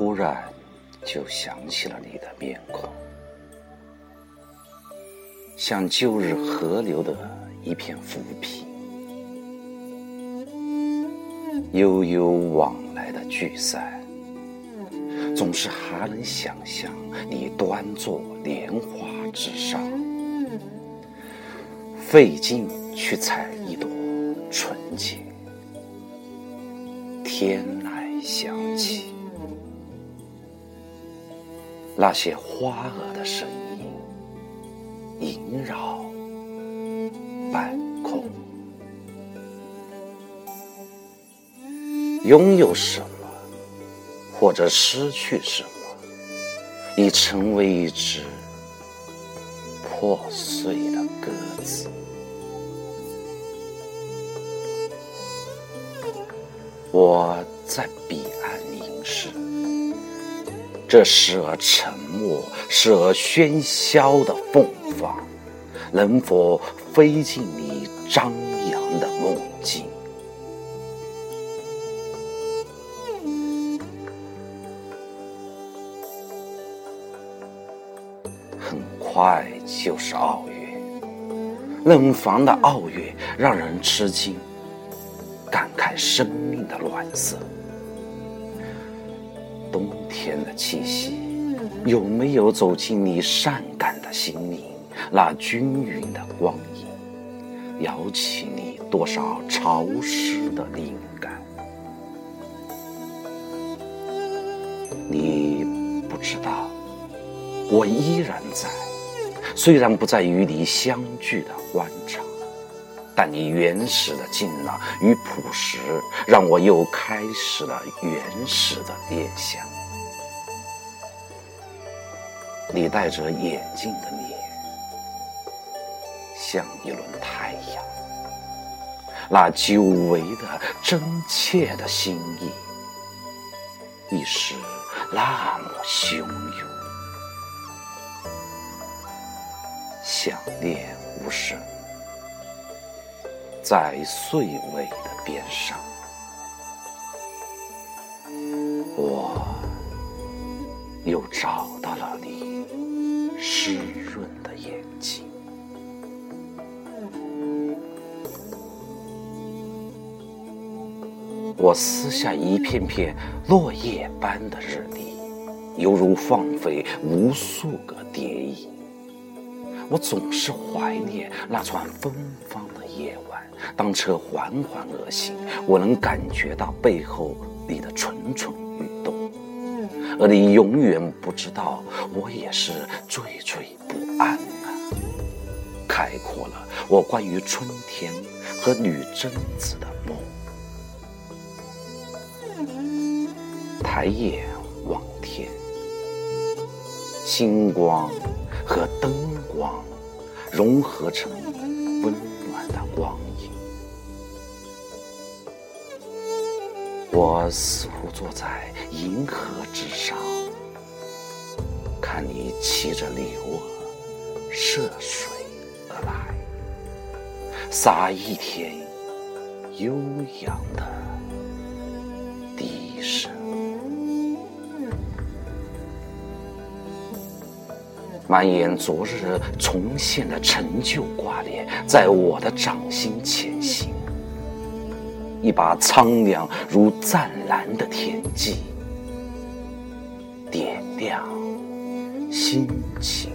突然就想起了你的面孔，像旧日河流的一片浮萍，悠悠往来的聚散，总是还能想象你端坐莲花之上，费劲去采一朵纯洁，天籁响起。那些花儿的声音萦绕半空。拥有什么，或者失去什么，已成为一只破碎的鸽子。我在彼岸凝视。这时而沉默，时而喧嚣的凤凰，能否飞进你张扬的梦境？很快就是二月，冷房的二月让人吃惊，感慨生命的暖色。冬天的气息有没有走进你善感的心灵？那均匀的光影，摇起你多少潮湿的灵感？你不知道，我依然在，虽然不再与你相聚的欢场，但你原始的静朗与朴实，让我又开始了原始的念想。你戴着眼镜的脸，像一轮太阳，那久违的真切的心意，一时那么汹涌，想念无声，在岁尾的边上，我又找到了你。湿润的眼睛，我撕下一片片落叶般的日历，犹如放飞无数个蝶影。我总是怀念那串芬芳的夜晚，当车缓缓而行，我能感觉到背后你的蠢蠢欲动。而你永远不知道，我也是惴惴不安啊！开阔了我关于春天和女贞子的梦。抬眼望天，星光和灯光融合成温暖的光影。我似乎坐在银河之上，看你骑着牛儿涉水而来，洒一天悠扬的笛声。满眼昨日重现的陈旧挂念，在我的掌心前行。一把苍凉如湛蓝的天际，点亮心情。